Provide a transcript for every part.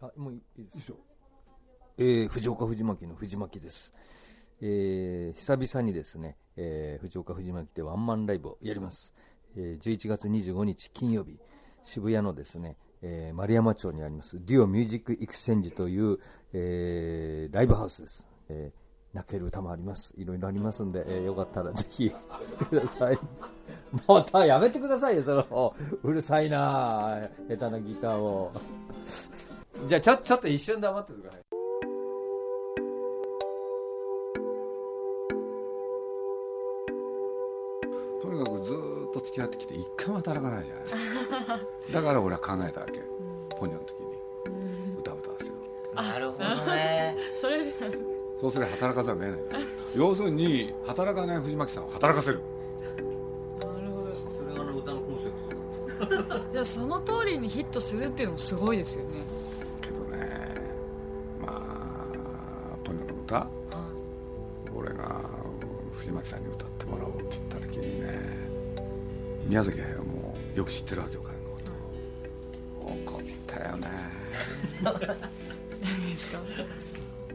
あもういいです。よえー、藤岡藤巻の藤巻です、えー、久々にですね、えー、藤岡藤巻でワンマンライブをやります、えー、11月25日金曜日渋谷のですね、えー、円山町にありますデュオミュージックエクスチェンジという、えー、ライブハウスです、えー、泣ける歌もあります。いろいろありますんで、えー、よかったらぜひ来てください。またやめてくださいよそのうるさいな下手なギターを じゃあちょちょっと一瞬黙っててください。とにかくずっと付き合ってきて一回も働かないじゃないだから俺は考えたわけ、ポニョの時に。歌を歌わせようなるほどね。それそうすれば働かざるを得ない要するに働かない藤巻さんを働かせる。なるほそれがあの歌のコンセプトなんですど いやその通りにヒットするっていうのもすごいですよね藤巻さんに歌ってもらおうって言った時にね宮崎駿もよく知ってるわけよ彼のこと。怒ったよね。何ですか？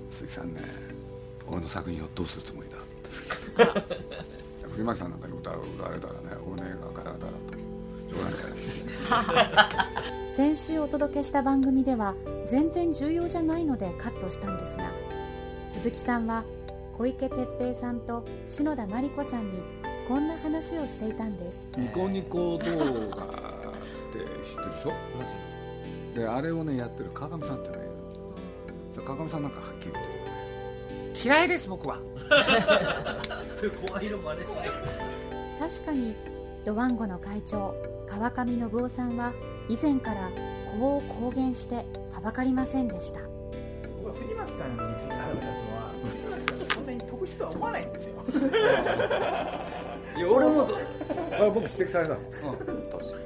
鈴木さんね俺の作品をどうするつもりだ？っ て藤巻さんなんかに歌われたらね俺の映画ガラガラだと。冗談じゃない。先週お届けした番組では全然重要じゃないのでカットしたんですが鈴木さんは小池徹平さんと篠田麻里子さんにこんな話をしていたんです。ニコニコ動画って知ってるでしょ？であれをねやってる川上さんっていうのがいる。さ川上さんなんかはっきり言ってるよね。嫌いです僕は。それ怖いの真似し。ない確かにドワンゴの会長川上信夫さんは以前からこう公言してはばかりませんでした。僕は藤巻さんについて腹が立んがそんなに特殊とは思わないんですよ。いや俺もあ僕指摘されたの、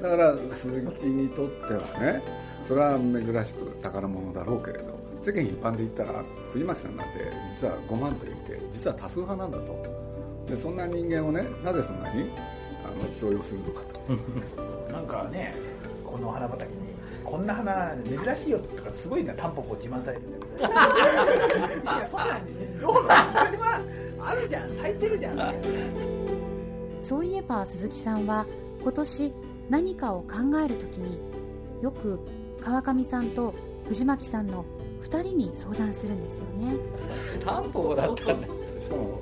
だから鈴木にとってはねそれは珍しく宝物だろうけれど世間一般で言ったら藤巻さんなんて実は5万といて実は多数派なんだと。でそんな人間をねなぜそんなにあの重用するのかと。なんかねこの花畑にこんな花珍しいよとかすごいなタンポポ自慢されるんだけど。いやそんなんねどうの他にはあるじゃん咲いてるじゃん。そういえば鈴木さん。は今年何かを考える時によく川上さんと藤巻さんの2人に相談するんですよね。タンポポだったんだそ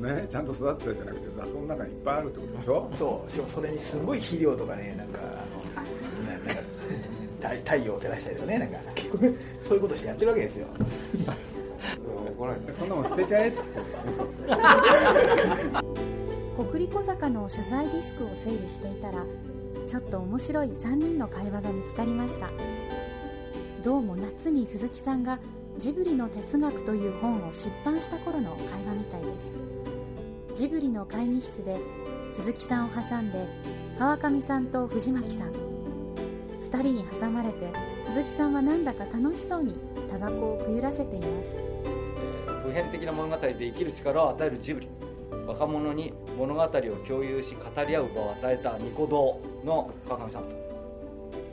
うね。ちゃんと育ってたじゃなくて雑草の中にいっぱいあるってことでしょ？そうしかもそれにすごい肥料とかねなんか太太陽を照らしたりとかねなんか結局 そういうことしてやってるわけですよ。怒られそんなもん捨てちゃえって言って国立小坂の取材ディスクを整理していたらちょっと面白い3人の会話が見つかりました。どうも夏に鈴木さんがジブリの哲学という本を出版した頃の会話みたいです。ジブリの会議室で鈴木さんを挟んで川上さんと藤巻さん2人に挟まれて鈴木さんはなんだか楽しそうにタバコをくゆらせています。普遍的な物語で生きる力を与えるジブリ。若者に物語を共有し語り合う場を与えたニコ動の川上さん。と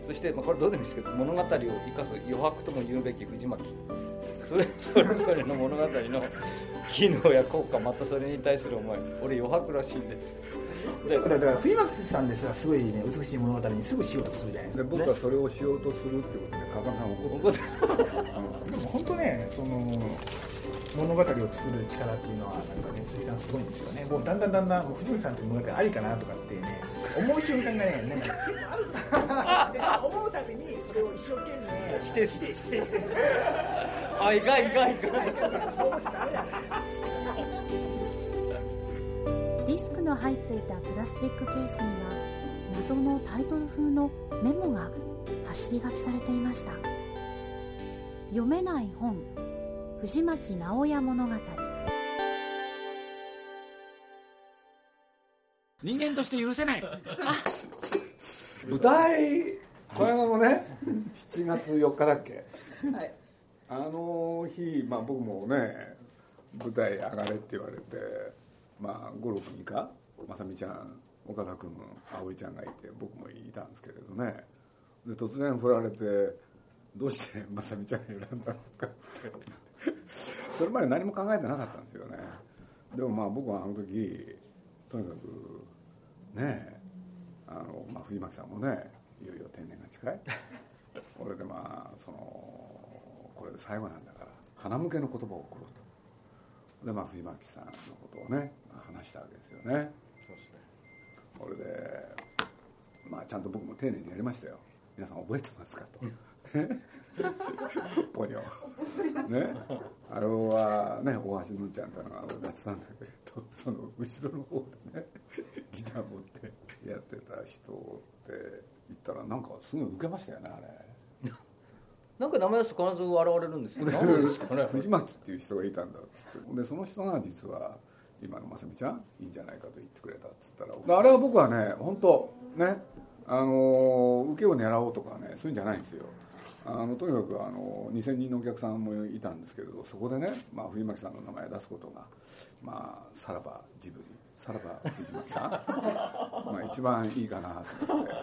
そして、まあ、これどうでもいいですけど物語を生かす余白とも言うべき藤巻。それそれぞれの物語の機能や効果またそれに対する思い俺余白らしいんです。でだからだから藤巻さんですらすごいね美しい物語にすぐしようとするじゃないですか。で僕はそれをしようとするってことで川上さん怒ってで。も本当ねその物語を作る力っていうのはなんかね鈴木さんすごいんですよね。もうだんだんだんだん藤巻さんっていう物語ありかなとかってね思う瞬間がねなんか 結構ある。ん ですよで思うたびにそれを一生懸命否定して否定してあいかんいかんいかん。そう思っちゃダメだディスクの入っていたプラスチックケースには謎のタイトル風のメモが走り書きされていました。読めない本藤巻直哉物語。人間として許せない。舞台この間もね7月4日だっけ、あの日、まあ、僕もね舞台上がれって言われてまあ五六人か正美ちゃん岡田君葵ちゃんがいて僕もいたんですけれどね。で突然振られてどうして正美ちゃんが選んだのかって。それまで何も考えてなかったんですよね。でもまあ僕はあの時とにかくねあの、まあ、藤巻さんもねいよいよ定年が近い。これでまあそのこれで最後なんだから花向けの言葉を送ろうと。でまあ藤巻さんのことをね話したわけですよね。そうですね。これでまあちゃんと僕も丁寧にやりましたよ。皆さん覚えてますかと。ポニョ。ね。あれはね大橋のんちゃんってのが俺がってたんだけれどその後ろの方でねギター持ってやってた人って言ったらなんかすごい受けましたよねあれなんか名前出すと必ず笑われるんですよ何 でですかね。藤巻っていう人がいたんだっつって。でその人が実は今の正美ちゃんいいんじゃないかと言ってくれたっつったらあれは僕はね本当ねあの受けを狙おうとかねそういうんじゃないんですよ。あのとにかくあの2000人のお客さんもいたんですけれどそこでね、まあ、藤巻さんの名前を出すことがまあさらばジブリさらば藤巻さん。まあ一番いいかなと思って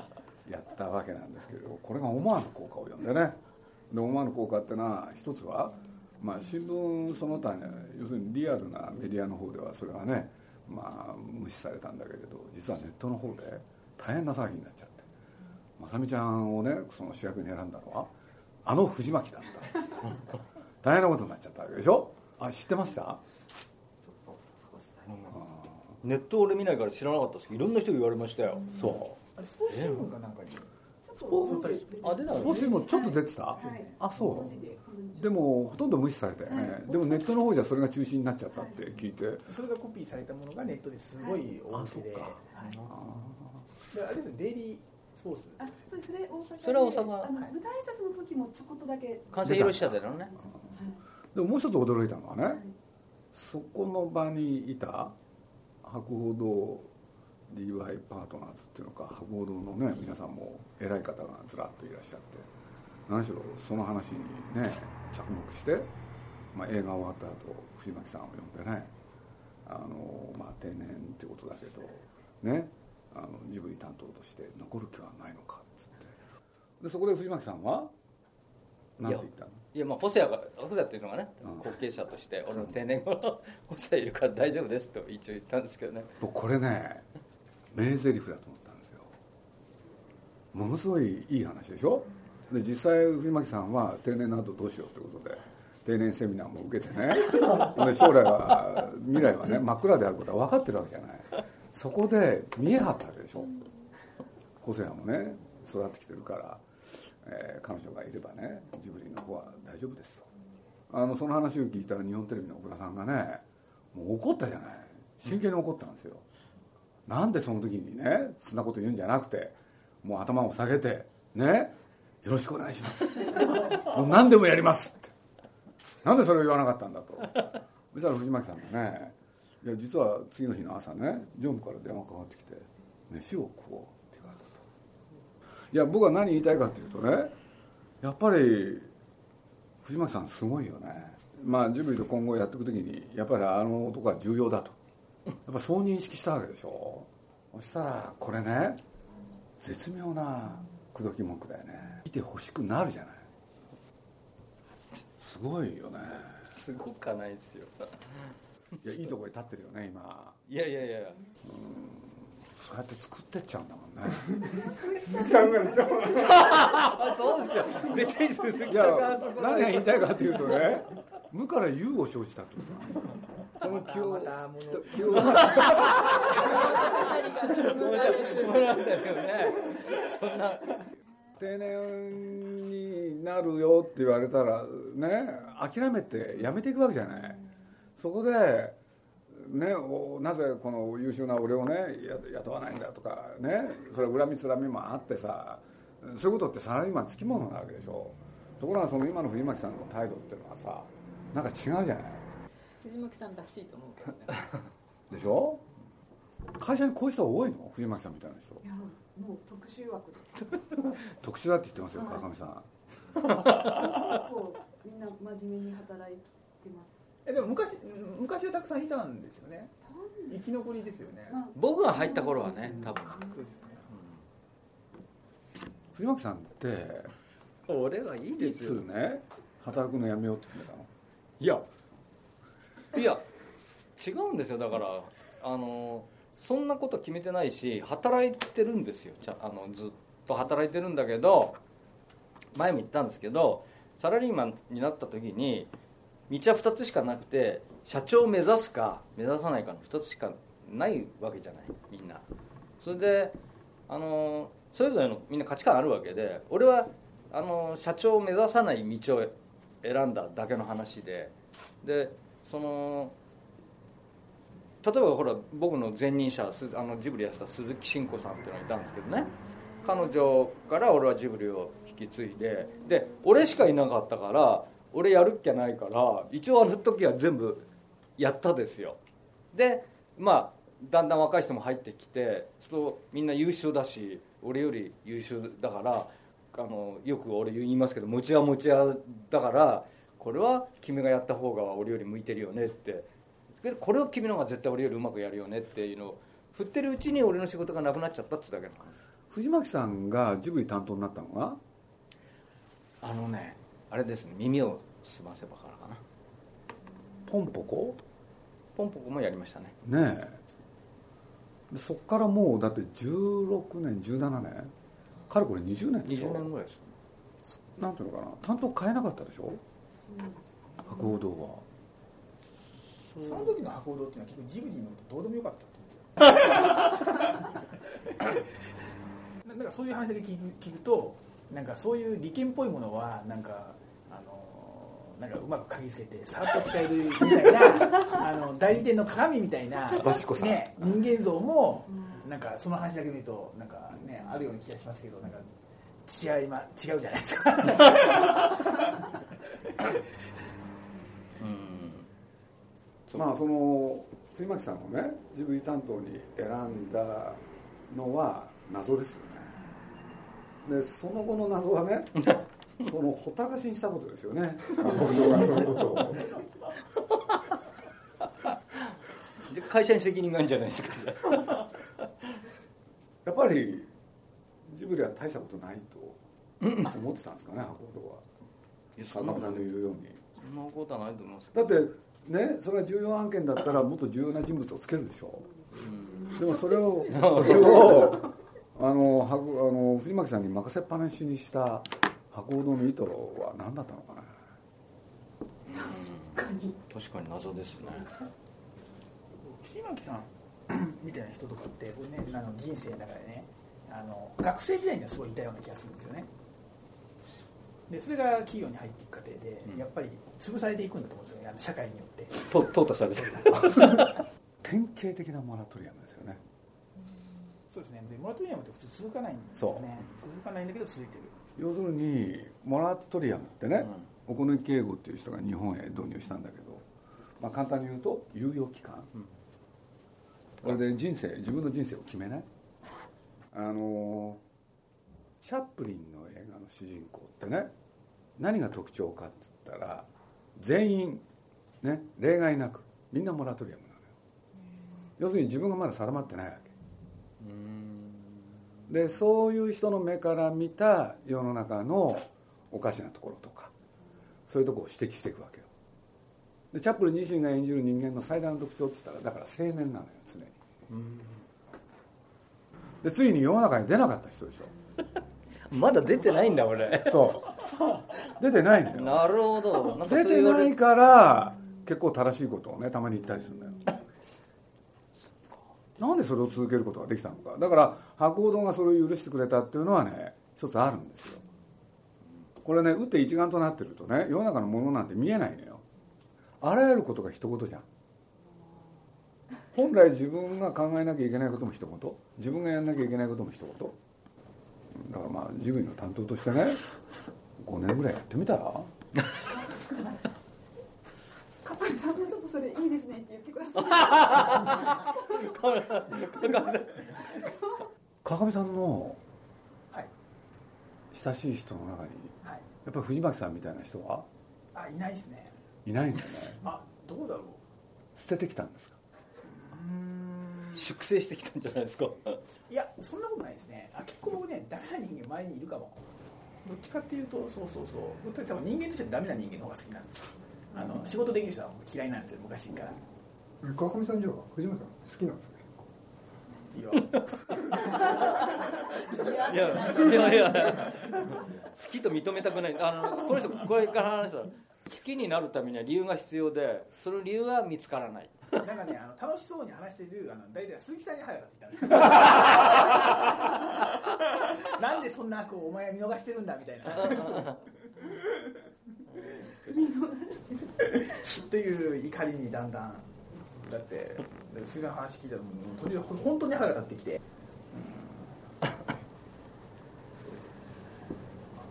やったわけなんですけれどこれが思わぬ効果を呼んでねで思わぬ効果ってのは一つは、まあ、新聞その他に要するにリアルなメディアの方ではそれはね、まあ、無視されたんだけれど実はネットの方で大変な騒ぎになっちゃって。まさみちゃんをねその主役に選んだのはあの藤巻だった 大変なことになっちゃったわけでしょ？あ知ってました？ネット俺見ないから知らなかったですけどいろんな人に言われましたよ。そあれスポーツ新聞かなんかに？あ出たのう少しもちょっと出てた、あそう。でもほとんど無視されたよね、でもネットの方じゃそれが中心になっちゃったって聞いて。それがコピーされたものがネットですごい大受けで、あはい。であれですよデイリースポーツあ、そうです。それ大阪でそれは大阪。あの舞台挨拶の時もちょこっとだけ。完成披露したでのねでももう一つ驚いたのはね、そこの場にいた博報堂 DY パートナーズっていうのか博報堂のね皆さんも偉い方がずらっといらっしゃって何しろその話にね着目して、まあ、映画終わった後藤巻さんを呼んでねあの、まあ、定年ってことだけどねあのジブリ担当として残る気はないのかっつって。でそこで藤巻さんは何て言ったの？いやまあ細谷が細谷っていうのがねうん。後継者として俺の定年後の細谷いるから大丈夫ですと一応言ったんですけどね。僕これね名台詞だと思ったんですよ。ものすごいいい話でしょ？で実際藤巻さんは定年の後どうしようということで定年セミナーも受けてね。で将来は未来はね真っ暗であることは分かってるわけじゃない。そこで見え張ったわけでしょ？細谷もね育ってきてるから、えー彼女がいればねジブリの方は大丈夫ですと。あのその話を聞いたら日本テレビの小倉さんがねもう怒ったじゃない。真剣に怒ったんですよ、なんでその時にねそんなこと言うんじゃなくてもう頭を下げてねよろしくお願いします。もう何でもやりますって。なんでそれを言わなかったんだと。そしたら藤巻さんがねいや実は次の日の朝ね常務から電話かかってきて飯を食おうって言われたと。いや僕は何言いたいかっていうとねやっぱり藤巻さんすごいよね。まあジブリと今後やっていく時にやっぱりあの男は重要だとやっぱそう認識したわけでしょ？そしたらこれね絶妙な口説き文句だよね。見てほしくなるじゃない。すごいよね。すごくはないですよ。いやいいところに立ってるよね今。いやいやいや。そうやって作ってっちゃうんだもんね。さんがでしょ？あ そうですよ。別に鈴木さんが何でが言いたいかというとね無から有を生じたってことだその気をまたもの気を。そんな定年になるよって言われたらね諦めてやめていくわけじゃない。そこでねおなぜこの優秀な俺をねや雇わないんだとかねそれは恨みつらみもあってさそういうことってサラリーマンつきものなわけでしょ。ところがその今の藤巻さんの態度っていうのはさなんか違うじゃない藤巻さんらしいと思うけどね。でしょ？会社にこういう人多いの？藤巻さんみたいな人。いやもう特殊枠です。特殊だって言ってますよ川上さん。結構みんな真面目に働いてます。えでも昔昔はたくさんいたんですよね。生き残りですよね。まあ。僕が入った頃はね多分。そうですよね。藤巻さんって俺はいいですよ。ね働くのやめようって決めたの？いやいや違うんですよだからあのそんなこと決めてないし働いてるんですよちゃあのずっと働いてるんだけど前も言ったんですけどサラリーマンになった時に道は2つしかなくて社長を目指すか目指さないかの2つしかないわけじゃないみんな。それであのそれぞれのみんな価値観あるわけで俺はあの社長を目指さない道を選んだだけの話ででその例えばほら僕の前任者あのジブリやってた鈴木慎子さんっていうのがいたんですけどね。彼女から俺はジブリを引き継いでで俺しかいなかったから俺やるっきゃないから一応あの時は全部やったですよ。でまあだんだん若い人も入ってきてそうみんな優秀だし俺より優秀だからあのよく俺言いますけど持ち屋持ち屋だからこれは君がやった方が俺より向いてるよねって。でこれを君の方が絶対俺よりうまくやるよねっていうのを振ってるうちに俺の仕事がなくなっちゃったってだけの。話藤巻さんがジブリ担当になったのがあのねあれですね耳をすませばからかな。ポンポコ？ポンポコもやりましたね。ねえ。でそっからもうだって16年17年かれこれ20年でしょ？20年ぐらいですなんていうのかな？担当変えなかったでしょ？博報堂は。その時の博報堂っていうのは結構ジブリのことどうでもよかったって言うんですよ。だからそういう話だけ聞く聞くとなんかそういう利権っぽいものはなんかあのなんかうまく嗅ぎつけてさっと使えるみたいな あの代理店の鏡みたいな、ね、人間像もなんかその話だけ見るとなんかねあるような気がしますけどなんか違いま違うじゃないですか まあその藤巻さんをねジブリ担当に選んだのは謎ですよね。でその後の謎はね そのほったらかしにしたことですよね。博報堂がそういうことを。で会社に責任があるんじゃないですか。やっぱりジブリは大したことないと思ってたんですかね博報堂はそんな坂上さんの言うように。そんなことはないと思いますだってねそれは重要案件だったらもっと重要な人物をつけるでしょ。でもそれをそれをあのはあの藤巻さんに任せっぱなしにした博報堂の意図は何だったのかな確かに。謎ですね。藤巻さん みたいな人とかって僕ねあの人生の中でねあの学生時代にはすごいいたような気がするんですよねでそれが企業に入っていく過程で、やっぱり潰されていくんだと思うんですよね。あの社会によって。と淘汰されてる。典型的なモラトリアムですよね。そうですね。でモラトリアムって普通続かないんですよね。続かないんだけど続いてる。要するにモラトリアムってね、小此木圭吾っていう人が日本へ導入したんだけど、まあ、簡単に言うと猶予期間、これで人生自分の人生を決めない。あのチャップリンの映主人公ってね何が特徴かって言ったら全員ね例外なくみんなモラトリアムなのよ。要するに自分がまだ定まってないわけ。でそういう人の目から見た世の中のおかしなところとかそういうところを指摘していくわけよ。でチャップリン自身が演じる人間の最大の特徴って言ったらだから青年なのよ常に。でついに世の中に出なかった人でしょ まだ出てないんだ俺。そう。出てないのよ。なるほど。出てないから結構正しいことをねたまに言ったりするんだよ。なんでそれを続けることができたのか。だから博報堂がそれを許してくれたっていうのはね一つあるんですよ。これね打って一丸となってるとね世の中のものなんて見えないのよ。あらゆることが一言じゃん。本来自分が考えなきゃいけないことも一言。自分がやんなきゃいけないことも一言だからまあジブリの担当としてね5年ぐらいやってみたら？カッパリさんもちょっとそれいいですねって言ってくださ川上さんのはい。親しい人の中にはいやっぱり藤巻さんみたいな人はあいないですねいないんだよね。あどうだろう。捨ててきたんですか？粛清してきたんじゃないですか？いやそんなことないですね。あ結構僕ねダメな人間周りにいるかも。どっちかっていうとそうそうそう。本当に多分人間としてはダメな人間の方が好きなんですよ。あの仕事できる人は嫌いなんですよ昔から。川上さんじゃあ藤本さん好きなんですか？いや。いやいやいや。好きと認めたくない。あのこの人これから話したら好きになるためには理由が必要でその理由は見つからないなんかねあの楽しそうに話してるあの大体鈴木さんに腹が立ってきたんですなんでそんなこうお前は見逃してるんだみたいな。という怒りにだんだんだって鈴木さんの話聞いたらもう途中で本当に腹が立ってきて、うん。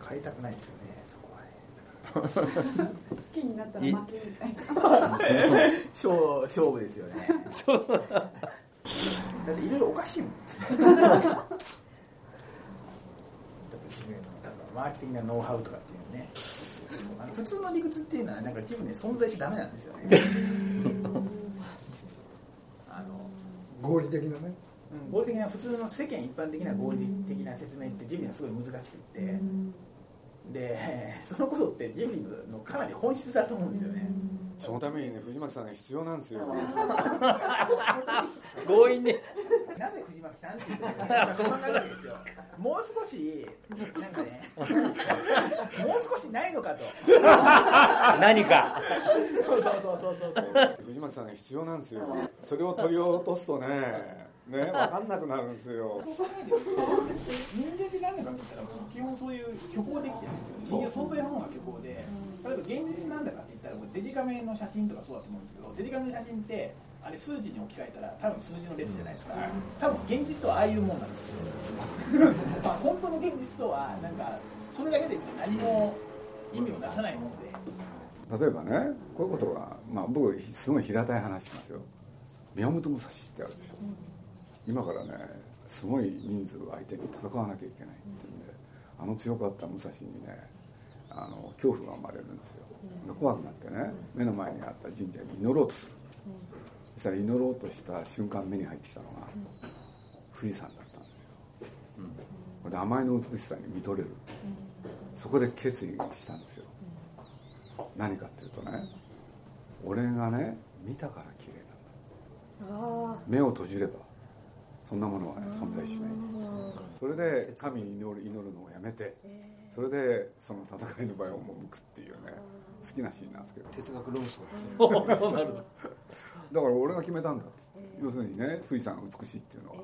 変えたくないですよねきになったら負けみたいな。勝勝負ですよね。だっていろいろおかしいもん。マーケティングのノウハウとかっていうね。あの普通の理屈っていうのはなんか自分で存在してダメなんですよね。あの合理的なね。うん。合理的な普通の世間一般的な合理的な説明ってジブリはすごい難しくってで そのことってジブリのかなり本質だと思うんですよね。そのためにね藤巻さんが必要なんですよ。強引に。なぜ藤巻さんって言ってるかそう考えるわけですよ。もう少しなんかね もう少しないのかと。何か。そうそうそうそうそうそう。藤巻さんが必要なんですよ。それを取り落とすとねね 分かんなくなるんですよ。人間って何だかって言ったら基本そういう虚構できてるんですよ。ね人間存在の方が虚構で例えば現実なんだかって言ったらデジカメの写真とかそうだと思うんですけどデジカメの写真ってあれ数値に置き換えたら多分数字の列じゃないですか。多分現実とはああいうもんなんですよ。まあ本当の現実とはなんかそれだけで何も意味を出さないもので。例えばねこういうことが、まあ、僕すごい平たい話しますよ。宮本武蔵ってあるでしょ今からねすごい人数相手に戦わなきゃいけないっていうん。であの強かった武蔵にねあの恐怖が生まれるんですよ。で怖くなってね目の前にあった神社に祈ろうとする。そしたら祈ろうとした瞬間目に入ってきたのが富士山だったんですよ。これで甘えの美しさに見とれる。そこで決意したんですよ。何かっていうとね俺がね見たから綺麗なんだ目を閉じればそんなものは、ね、存在しない。それで神に祈る祈るのをやめてそれでその戦いの場合を赴くっていうね好きなシーンなんですけど。哲学論争 そうなるだから俺が決めたんだって。要するにね富士山が美しいっていうのは。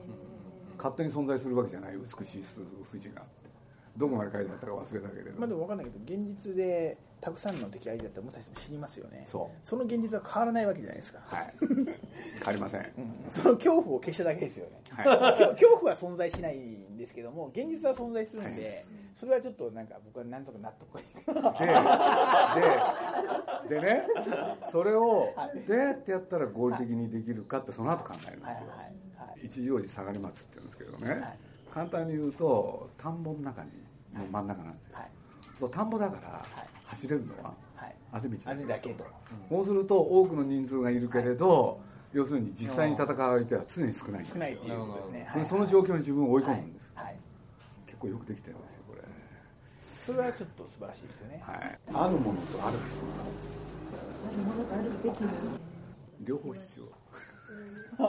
勝手に存在するわけじゃない美しい富士があって。どこまで書いてあったか忘れたけれど。まあでも分かんないけど現実でたくさんの敵相手だったら武蔵も死にますよね。そう。その現実は変わらないわけじゃないですか。はい。変わりません、その恐怖を消しただけですよね、はい。恐怖は存在しないんですけども現実は存在するんで、それはちょっとなんか僕はなんとか納得がでででねそれをどうやってやったら合理的にできるかってその後考えるんですよ、一乗寺下がり松って言うんですけどね、簡単に言うと田んぼの中にの真ん中なんですよ、そう田んぼだから走れるのはあぜ道あれだけと、そうすると多くの人数がいるけれど、要するに実際に戦う相手は常に少ない少ないっていうことですね。でその状況に自分を追い込むんです、はい。結構よくできてるんですよこれ。それはちょっと素晴らしいですよね、はい、あるものとあるあるものとあるべきもの両方必要。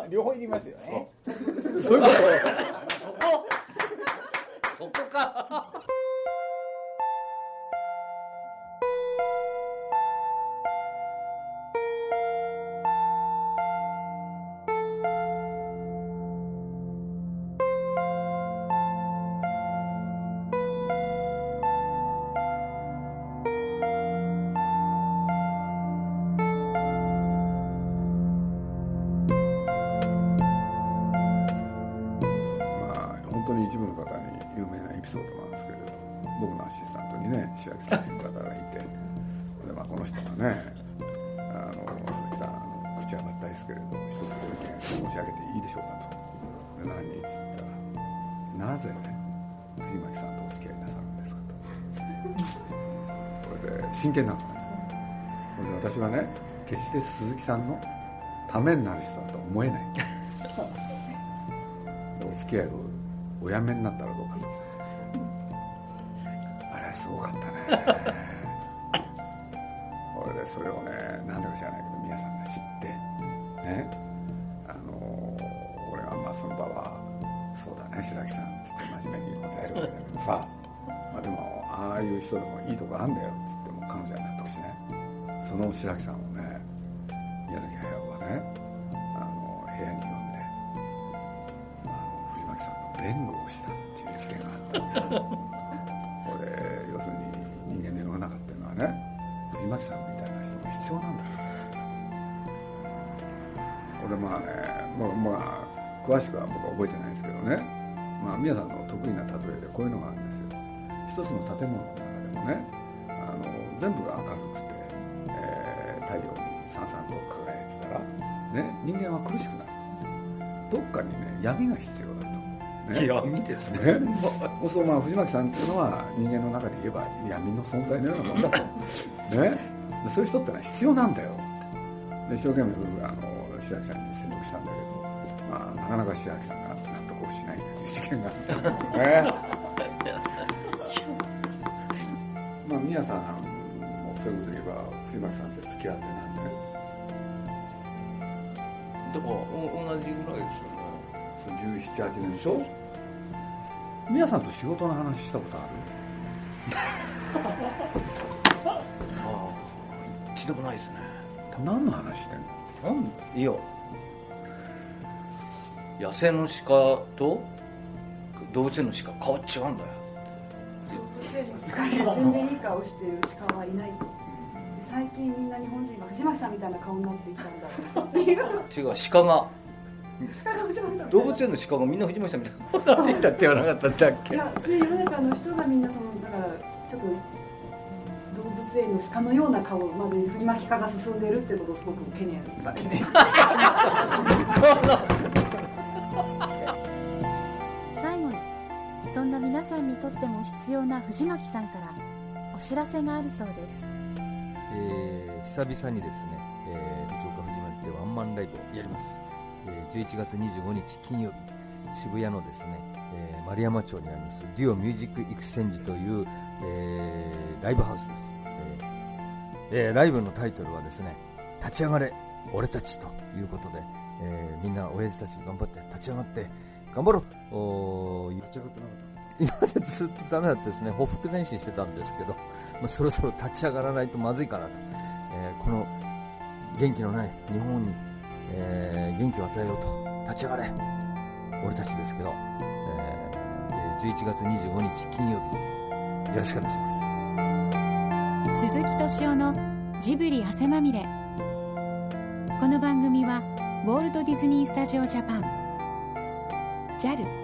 両方いりますよね。そういうこと。そこ。そこかしょうかと。何？って言ったらなぜね藤巻さんとお付き合いなさるんですかと。これで真剣なんですね。これで私はね決して鈴木さんのためになる人だとは思えない。お付き合いをおやめになったらどうかと。あれはすごかったね。俺それをねなんでか知らないけど皆さんが知ってね。場はそうだね白木さんっつって真面目に答えるわけだけどさ。まあでもああいう人でもいいとこあんだよっつっても彼女は納得しない。その白木さんを詳しくは僕は覚えてないですけどね。まあ宮さんの得意な例えでこういうのがあるんですよ。一つの建物の中でもねあの全部が明るくて、えー太陽にさんさんと輝いてたら、ね、人間は苦しくなる。どっかにね闇が必要だと、ね、闇ですね。ね。そうまあ藤巻さんっていうのは人間の中で言えば闇の存在のようなもんだと。ね。でそういう人ってのは必要なんだよ。で一生懸命僕あの白木さんにかなか白木さんが納得をしないっていう事件があったね まあ宮さんもそういうことで言えば藤巻さんって付き合ってなんで？だからお同じぐらいですよね。そう1718年でしょ？宮さんと仕事の話したことあ ああ一度もないですね。る何の話してんの？なんいや野生の鹿と動物園の鹿顔違うんだよ。動物園の鹿で全然いい顔してる鹿はいない。と最近みんな日本人が藤巻さんみたいな顔になっていたんだっていう。違う鹿が。動物園の鹿がみんな藤巻さんみたいな顔になってきたって言わなかったんだっいけやそれ世の中の人がみん。なそのだからちょっと動物園の鹿のような顔まで藤巻化が進んでいるってことをすごく懸念されて とっても必要な藤巻さんからお知らせがあるそうです。えー久々にですね、えー、藤岡藤巻でワンマンライブをやります、えー11月25日金曜日渋谷のですね、えー円山町にありますデュオミュージックエクスチェンジという、えーライブハウスです、えーえーライブのタイトルはですね「立ち上がれ俺たち」ということで、えーみんな親父たち頑張って立ち上がって頑張ろうおー立ち上がってなかっ今までずっとダメだったですね、匍匐前進してたんですけど、まあ、そろそろ立ち上がらないとまずいかなと、えーこの元気のない日本に、えー元気を与えようと、立ち上がれ、俺たちですけど、えー11月25日金曜日、よろしくお願いします。鈴木敏夫のジブリ汗まみれ。この番組はウォールト・ディズニー・スタジオ・ジャパン。JAL